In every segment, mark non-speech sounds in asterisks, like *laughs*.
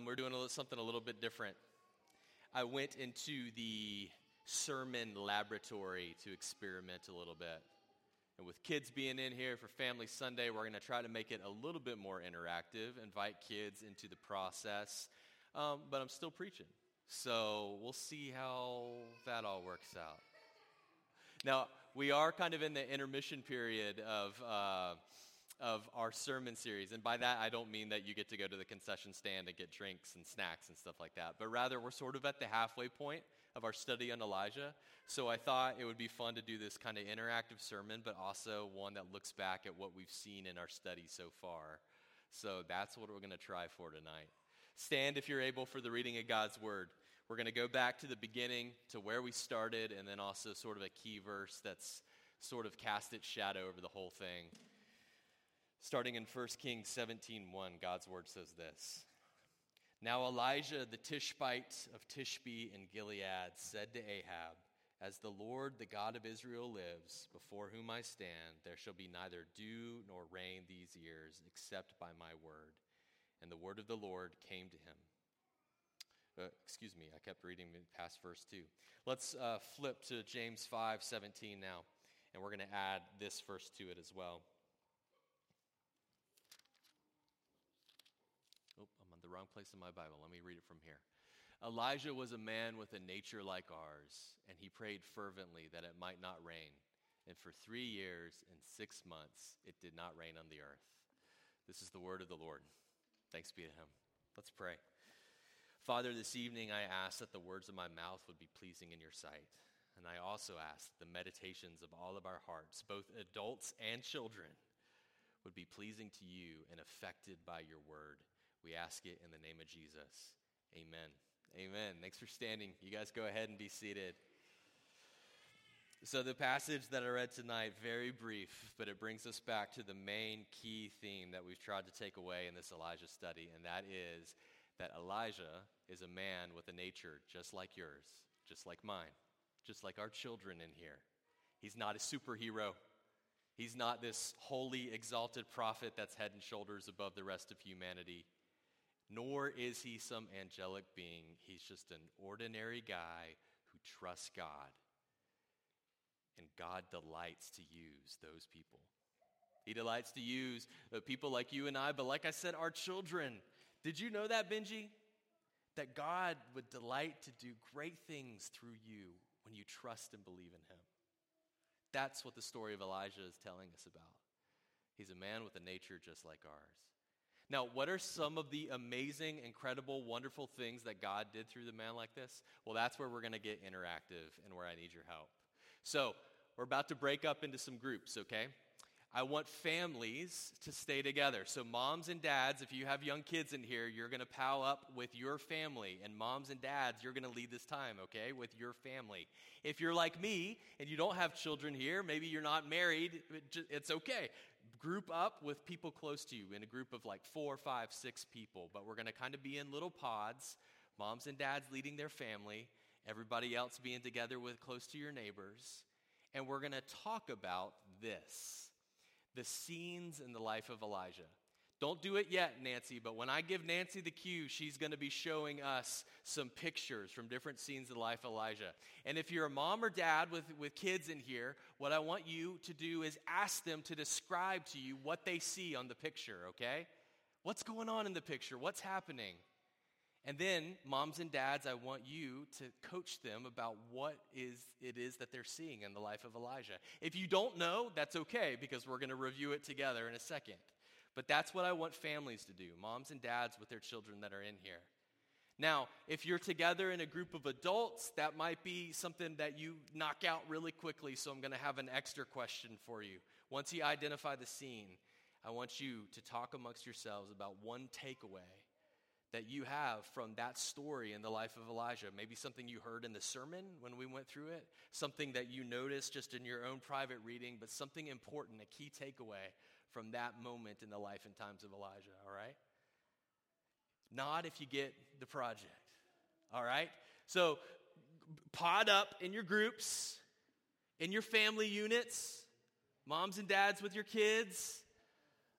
um, we're doing a little, something a little bit different. I went into the sermon laboratory to experiment a little bit. And with kids being in here for Family Sunday, we're going to try to make it a little bit more interactive, invite kids into the process. Um, but I'm still preaching. So we'll see how that all works out. Now, we are kind of in the intermission period of. Uh, of our sermon series. And by that, I don't mean that you get to go to the concession stand and get drinks and snacks and stuff like that, but rather we're sort of at the halfway point of our study on Elijah. So I thought it would be fun to do this kind of interactive sermon, but also one that looks back at what we've seen in our study so far. So that's what we're going to try for tonight. Stand if you're able for the reading of God's word. We're going to go back to the beginning, to where we started, and then also sort of a key verse that's sort of cast its shadow over the whole thing. Starting in 1 Kings 17:1, God's word says this. Now Elijah the Tishbite of Tishbe in Gilead said to Ahab, As the Lord, the God of Israel, lives, before whom I stand, there shall be neither dew nor rain these years, except by my word. And the word of the Lord came to him. Uh, excuse me, I kept reading past verse 2. Let's uh, flip to James 5 17 now, and we're going to add this verse to it as well. Oh, I'm on the wrong place in my Bible. Let me read it from here. Elijah was a man with a nature like ours, and he prayed fervently that it might not rain. And for three years and six months, it did not rain on the earth. This is the word of the Lord. Thanks be to him. Let's pray. Father, this evening I ask that the words of my mouth would be pleasing in your sight. And I also ask that the meditations of all of our hearts, both adults and children, would be pleasing to you and affected by your word. We ask it in the name of Jesus. Amen. Amen. Thanks for standing. You guys go ahead and be seated. So, the passage that I read tonight, very brief, but it brings us back to the main key theme that we've tried to take away in this Elijah study, and that is that Elijah is a man with a nature just like yours, just like mine, just like our children in here. He's not a superhero. He's not this holy, exalted prophet that's head and shoulders above the rest of humanity nor is he some angelic being. He's just an ordinary guy who trusts God. And God delights to use those people. He delights to use uh, people like you and I, but like I said, our children. Did you know that, Benji? That God would delight to do great things through you when you trust and believe in Him. That's what the story of Elijah is telling us about. He's a man with a nature just like ours. Now, what are some of the amazing, incredible, wonderful things that God did through the man like this? Well, that's where we're going to get interactive and where I need your help. So, we're about to break up into some groups, okay? I want families to stay together. So, moms and dads, if you have young kids in here, you're going to pal up with your family. And moms and dads, you're going to lead this time, okay, with your family. If you're like me and you don't have children here, maybe you're not married, it's okay. Group up with people close to you in a group of like four, five, six people. But we're going to kind of be in little pods, moms and dads leading their family, everybody else being together with close to your neighbors. And we're going to talk about this the scenes in the life of Elijah. Don't do it yet, Nancy, but when I give Nancy the cue, she's going to be showing us some pictures from different scenes of life Elijah. And if you're a mom or dad with, with kids in here, what I want you to do is ask them to describe to you what they see on the picture, okay? What's going on in the picture? What's happening? And then, moms and dads, I want you to coach them about what is it is that they're seeing in the life of Elijah. If you don't know, that's okay because we're going to review it together in a second. But that's what I want families to do, moms and dads with their children that are in here. Now, if you're together in a group of adults, that might be something that you knock out really quickly, so I'm going to have an extra question for you. Once you identify the scene, I want you to talk amongst yourselves about one takeaway that you have from that story in the life of Elijah. Maybe something you heard in the sermon when we went through it, something that you noticed just in your own private reading, but something important, a key takeaway from that moment in the life and times of Elijah, all right? Not if you get the project, all right? So, pod up in your groups, in your family units, moms and dads with your kids.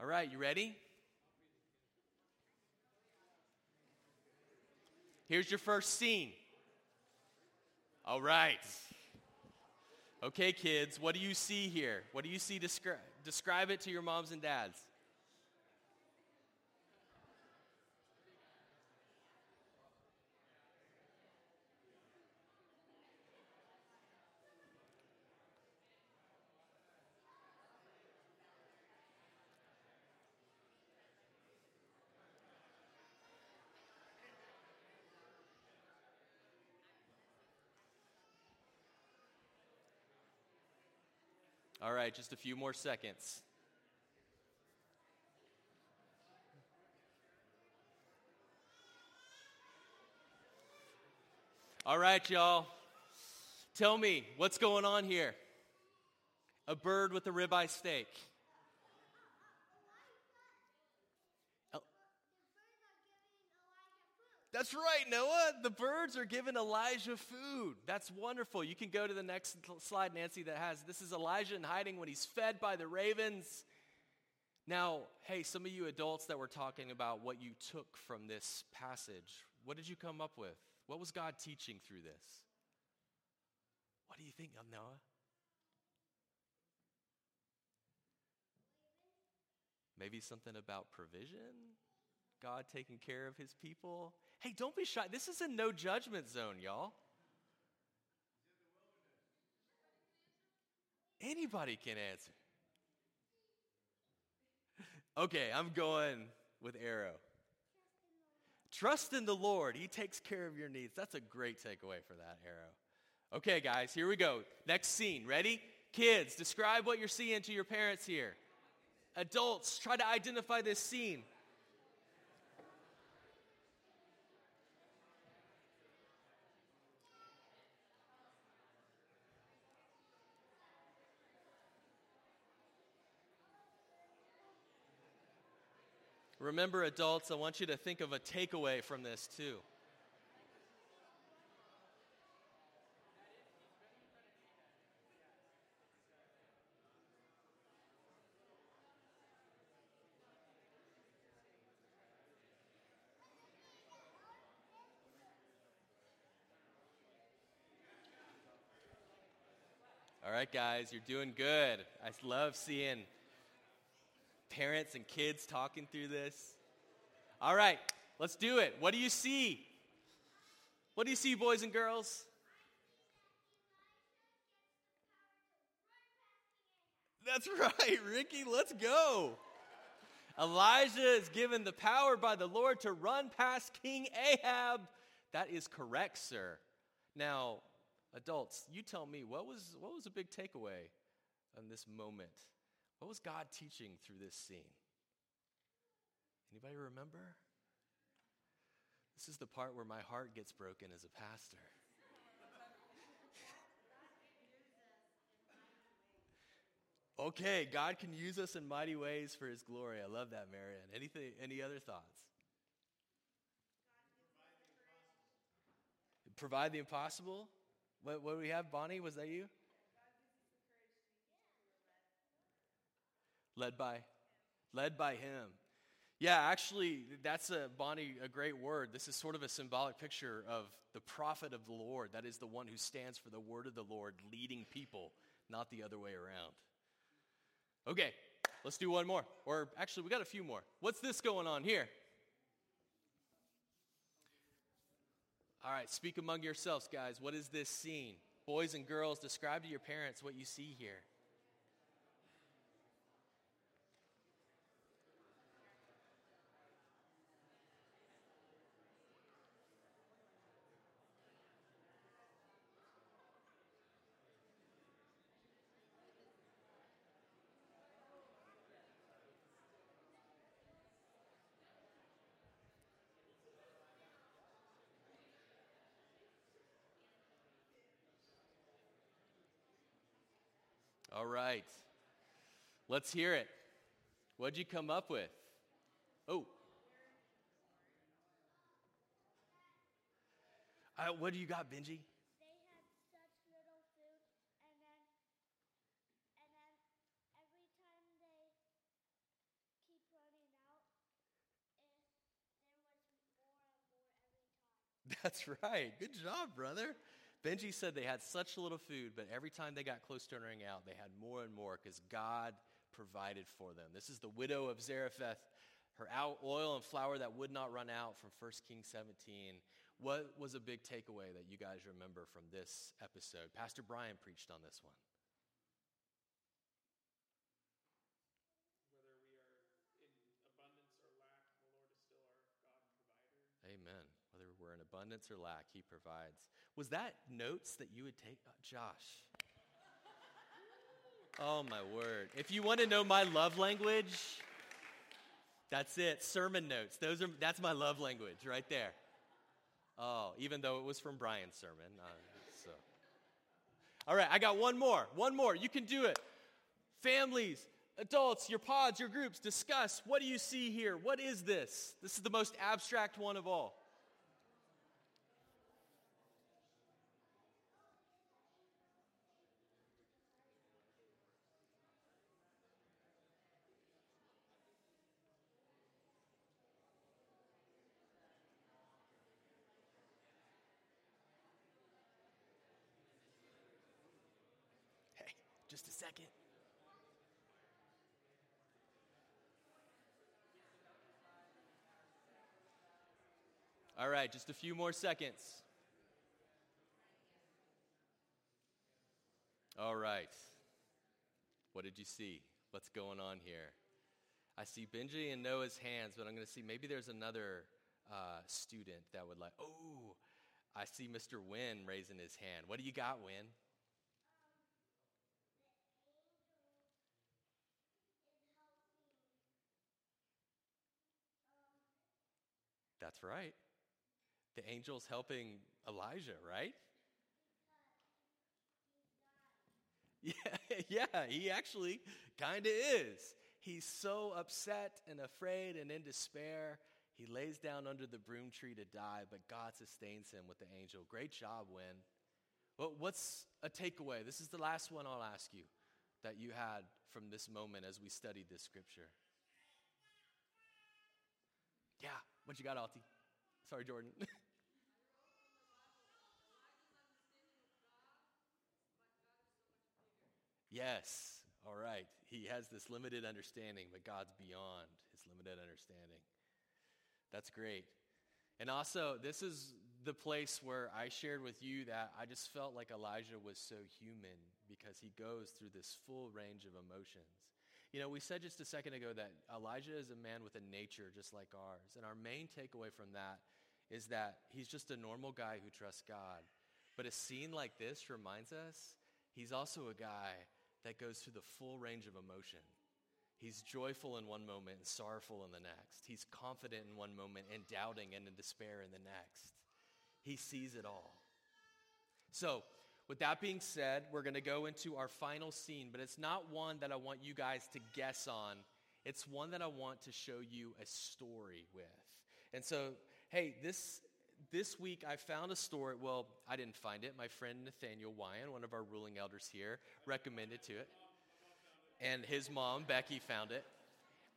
All right, you ready? Here's your first scene. All right. Okay, kids, what do you see here? What do you see? Descri- describe it to your moms and dads. All right, just a few more seconds. All right, y'all. Tell me, what's going on here? A bird with a ribeye steak. That's right, Noah. The birds are giving Elijah food. That's wonderful. You can go to the next slide, Nancy, that has this is Elijah in hiding when he's fed by the ravens. Now, hey, some of you adults that were talking about what you took from this passage, what did you come up with? What was God teaching through this? What do you think Noah? Maybe something about provision? God taking care of his people? Hey, don't be shy. This is a no judgment zone, y'all. Anybody can answer. Okay, I'm going with arrow. Trust in the Lord. He takes care of your needs. That's a great takeaway for that arrow. Okay, guys, here we go. Next scene. Ready? Kids, describe what you're seeing to your parents here. Adults, try to identify this scene. Remember, adults, I want you to think of a takeaway from this too. All right, guys, you're doing good. I love seeing parents and kids talking through this? All right, let's do it. What do you see? What do you see, boys and girls? That's *laughs* right, Ricky. Let's go. Elijah is given the power by the Lord to run past King Ahab. That is correct, sir. Now, adults, you tell me what was what was a big takeaway in this moment? What was God teaching through this scene? Anybody remember? This is the part where my heart gets broken as a pastor. okay, God can use us in mighty ways for his glory. I love that, Marion. Anything any other thoughts? Provide the impossible? What, what do we have, Bonnie? Was that you? Led by, led by him. Yeah, actually, that's a Bonnie, a great word. This is sort of a symbolic picture of the prophet of the Lord. That is the one who stands for the word of the Lord, leading people, not the other way around. Okay, let's do one more. Or actually, we got a few more. What's this going on here? All right, speak among yourselves, guys. What is this scene? Boys and girls, describe to your parents what you see here. All right. Let's hear it. What'd you come up with? Oh. Uh, what do you got, Benji? That's right. Good job, brother. Benji said they had such little food, but every time they got close to running out, they had more and more because God provided for them. This is the widow of Zarephath, her oil and flour that would not run out from 1 Kings 17. What was a big takeaway that you guys remember from this episode? Pastor Brian preached on this one. Amen. Whether we're in abundance or lack, He provides. Was that notes that you would take? Uh, Josh. Oh, my word. If you want to know my love language, that's it. Sermon notes. Those are, that's my love language right there. Oh, even though it was from Brian's sermon. Uh, so. All right, I got one more. One more. You can do it. Families, adults, your pods, your groups, discuss what do you see here? What is this? This is the most abstract one of all. Just a second. All right, just a few more seconds. All right. What did you see? What's going on here? I see Benji and Noah's hands, but I'm going to see maybe there's another uh, student that would like. Oh, I see Mr. Wynn raising his hand. What do you got, Wynn? That's right the angel's helping Elijah, right? *laughs* Yeah, yeah, he actually kind of is. He's so upset and afraid and in despair. He lays down under the broom tree to die, but God sustains him with the angel. Great job, Wynn. Well, what's a takeaway? This is the last one I'll ask you that you had from this moment as we studied this scripture. Yeah, what you got, Alti? Sorry, Jordan. *laughs* Yes. All right. He has this limited understanding, but God's beyond his limited understanding. That's great. And also, this is the place where I shared with you that I just felt like Elijah was so human because he goes through this full range of emotions. You know, we said just a second ago that Elijah is a man with a nature just like ours. And our main takeaway from that is that he's just a normal guy who trusts God. But a scene like this reminds us he's also a guy that goes through the full range of emotion. He's joyful in one moment and sorrowful in the next. He's confident in one moment and doubting and in despair in the next. He sees it all. So, with that being said, we're going to go into our final scene, but it's not one that I want you guys to guess on. It's one that I want to show you a story with. And so, hey, this this week I found a story. Well, I didn't find it. My friend Nathaniel Wyan, one of our ruling elders here, recommended to it. And his mom, Becky, found it.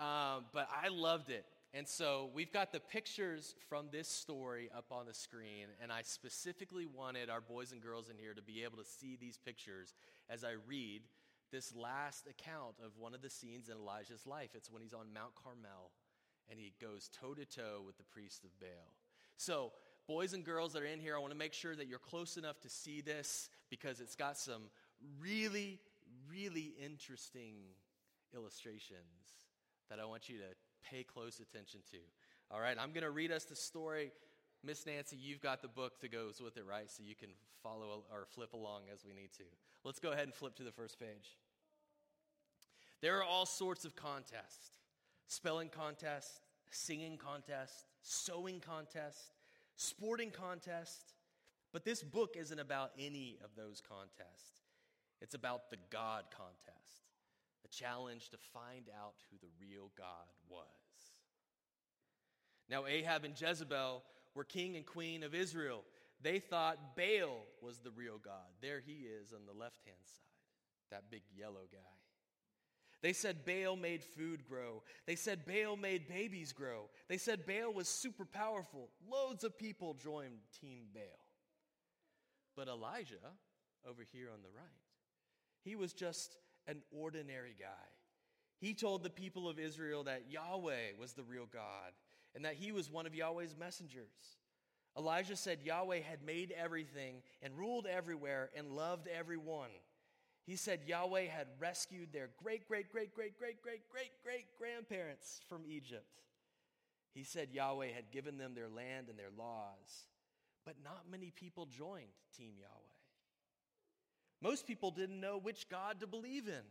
Um, but I loved it. And so we've got the pictures from this story up on the screen. And I specifically wanted our boys and girls in here to be able to see these pictures as I read this last account of one of the scenes in Elijah's life. It's when he's on Mount Carmel and he goes toe to toe with the priest of Baal. So boys and girls that are in here, I want to make sure that you're close enough to see this because it's got some really, really interesting illustrations that I want you to pay close attention to. All right, I'm going to read us the story. Miss Nancy, you've got the book that goes with it, right? So you can follow or flip along as we need to. Let's go ahead and flip to the first page. There are all sorts of contests spelling contest, singing contest, sewing contest, sporting contest. But this book isn't about any of those contests. It's about the God contest, challenge to find out who the real God was. Now, Ahab and Jezebel were king and queen of Israel. They thought Baal was the real God. There he is on the left hand side, that big yellow guy. They said Baal made food grow. They said Baal made babies grow. They said Baal was super powerful. Loads of people joined Team Baal. But Elijah, over here on the right, he was just an ordinary guy. He told the people of Israel that Yahweh was the real God and that he was one of Yahweh's messengers. Elijah said Yahweh had made everything and ruled everywhere and loved everyone. He said Yahweh had rescued their great, great, great, great, great, great, great, great grandparents from Egypt. He said Yahweh had given them their land and their laws. But not many people joined Team Yahweh. Most people didn't know which God to believe in.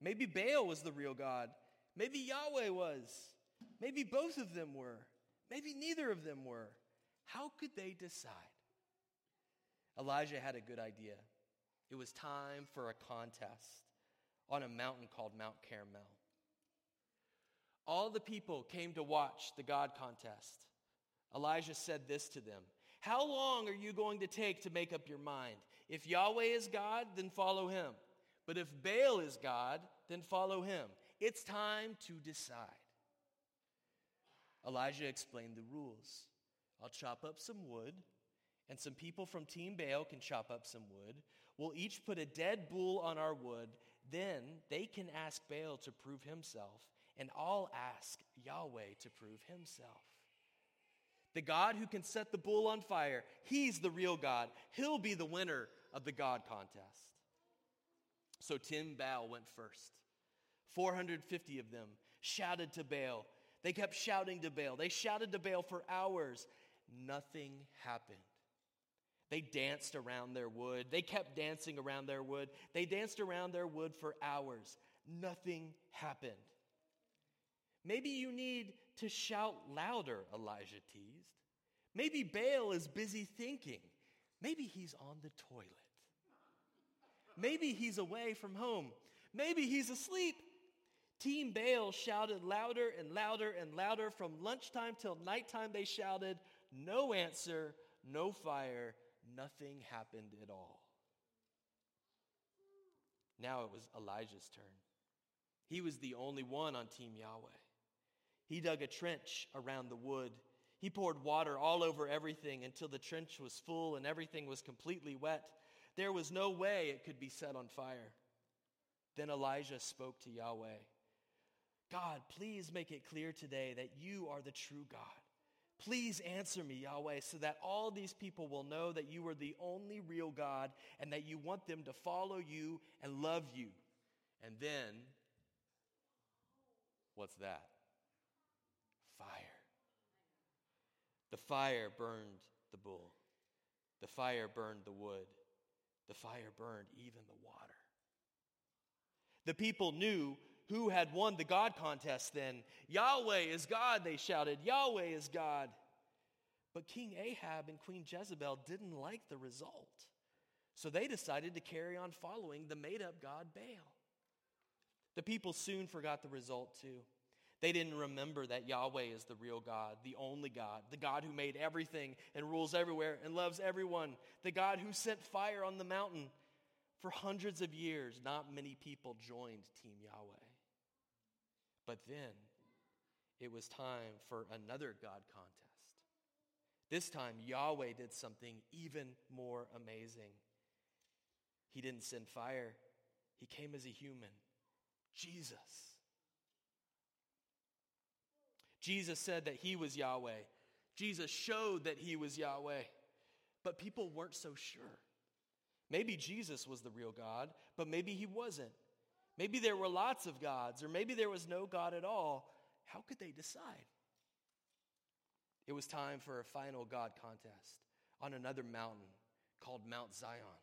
Maybe Baal was the real God. Maybe Yahweh was. Maybe both of them were. Maybe neither of them were. How could they decide? Elijah had a good idea. It was time for a contest on a mountain called Mount Carmel. All the people came to watch the God contest. Elijah said this to them How long are you going to take to make up your mind? If Yahweh is God, then follow him. But if Baal is God, then follow him. It's time to decide. Elijah explained the rules. I'll chop up some wood, and some people from Team Baal can chop up some wood. We'll each put a dead bull on our wood. Then they can ask Baal to prove himself, and I'll ask Yahweh to prove himself. The God who can set the bull on fire, he's the real God. He'll be the winner of the God contest. So Team Baal went first. 450 of them shouted to Baal. They kept shouting to Baal. They shouted to Baal for hours. Nothing happened. They danced around their wood. They kept dancing around their wood. They danced around their wood for hours. Nothing happened. Maybe you need to shout louder, Elijah teased. Maybe Baal is busy thinking. Maybe he's on the toilet. Maybe he's away from home. Maybe he's asleep. Team Baal shouted louder and louder and louder from lunchtime till nighttime. They shouted, No answer, no fire, nothing happened at all. Now it was Elijah's turn. He was the only one on Team Yahweh. He dug a trench around the wood. He poured water all over everything until the trench was full and everything was completely wet. There was no way it could be set on fire. Then Elijah spoke to Yahweh God, please make it clear today that you are the true God. Please answer me, Yahweh, so that all these people will know that you are the only real God and that you want them to follow you and love you. And then, what's that? Fire. The fire burned the bull, the fire burned the wood, the fire burned even the water. The people knew who had won the God contest then. Yahweh is God, they shouted. Yahweh is God. But King Ahab and Queen Jezebel didn't like the result. So they decided to carry on following the made up God Baal. The people soon forgot the result too. They didn't remember that Yahweh is the real God, the only God, the God who made everything and rules everywhere and loves everyone, the God who sent fire on the mountain. For hundreds of years, not many people joined Team Yahweh. But then it was time for another God contest. This time, Yahweh did something even more amazing. He didn't send fire, He came as a human Jesus. Jesus said that He was Yahweh. Jesus showed that He was Yahweh. But people weren't so sure. Maybe Jesus was the real God, but maybe He wasn't. Maybe there were lots of gods, or maybe there was no God at all. How could they decide? It was time for a final God contest on another mountain called Mount Zion.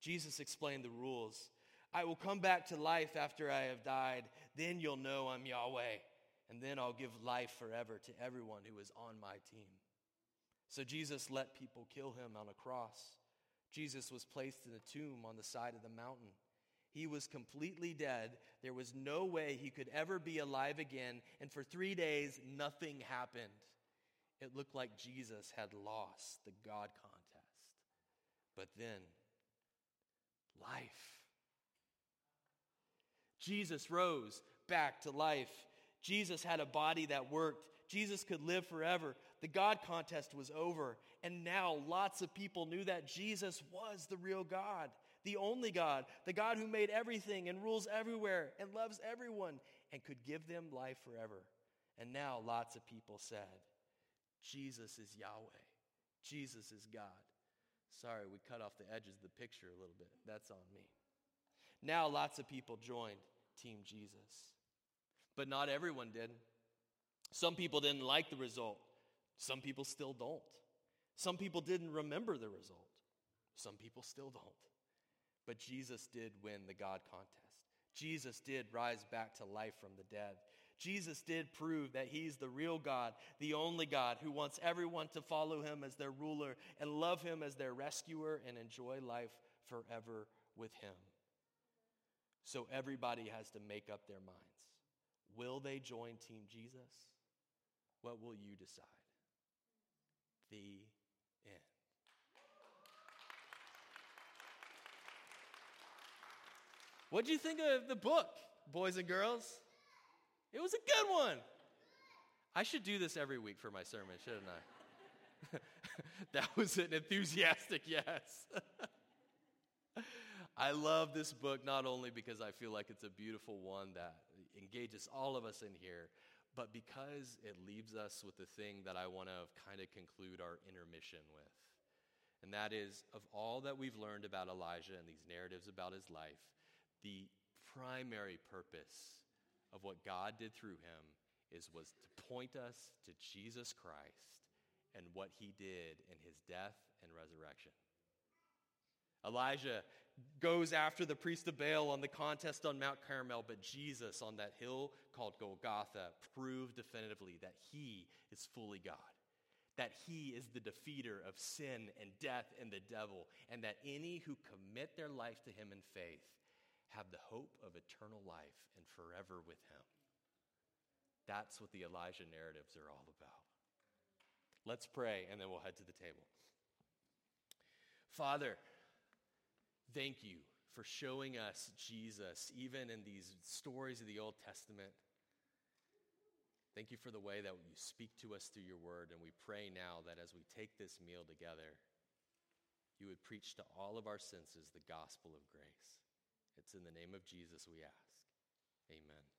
Jesus explained the rules. I will come back to life after I have died. Then you'll know I'm Yahweh. And then I'll give life forever to everyone who is on my team. So Jesus let people kill him on a cross. Jesus was placed in a tomb on the side of the mountain. He was completely dead. There was no way he could ever be alive again. And for three days, nothing happened. It looked like Jesus had lost the God contest. But then, life. Jesus rose back to life. Jesus had a body that worked. Jesus could live forever. The God contest was over. And now lots of people knew that Jesus was the real God, the only God, the God who made everything and rules everywhere and loves everyone and could give them life forever. And now lots of people said, Jesus is Yahweh. Jesus is God. Sorry, we cut off the edges of the picture a little bit. That's on me. Now lots of people joined Team Jesus. But not everyone did. Some people didn't like the result. Some people still don't. Some people didn't remember the result. Some people still don't. But Jesus did win the God contest. Jesus did rise back to life from the dead. Jesus did prove that he's the real God, the only God who wants everyone to follow him as their ruler and love him as their rescuer and enjoy life forever with him. So everybody has to make up their minds. Will they join Team Jesus? What will you decide? The end. What do you think of the book, boys and girls? It was a good one. I should do this every week for my sermon, shouldn't I? *laughs* that was an enthusiastic yes. *laughs* I love this book not only because I feel like it's a beautiful one that engages all of us in here, but because it leaves us with the thing that I want to kind of conclude our intermission with. And that is of all that we've learned about Elijah and these narratives about his life, the primary purpose of what God did through him is was to point us to Jesus Christ and what he did in his death and resurrection. Elijah goes after the priest of Baal on the contest on Mount Carmel, but Jesus on that hill called Golgotha proved definitively that he is fully God, that he is the defeater of sin and death and the devil, and that any who commit their life to him in faith have the hope of eternal life and forever with him. That's what the Elijah narratives are all about. Let's pray, and then we'll head to the table. Father, Thank you for showing us Jesus, even in these stories of the Old Testament. Thank you for the way that you speak to us through your word. And we pray now that as we take this meal together, you would preach to all of our senses the gospel of grace. It's in the name of Jesus we ask. Amen.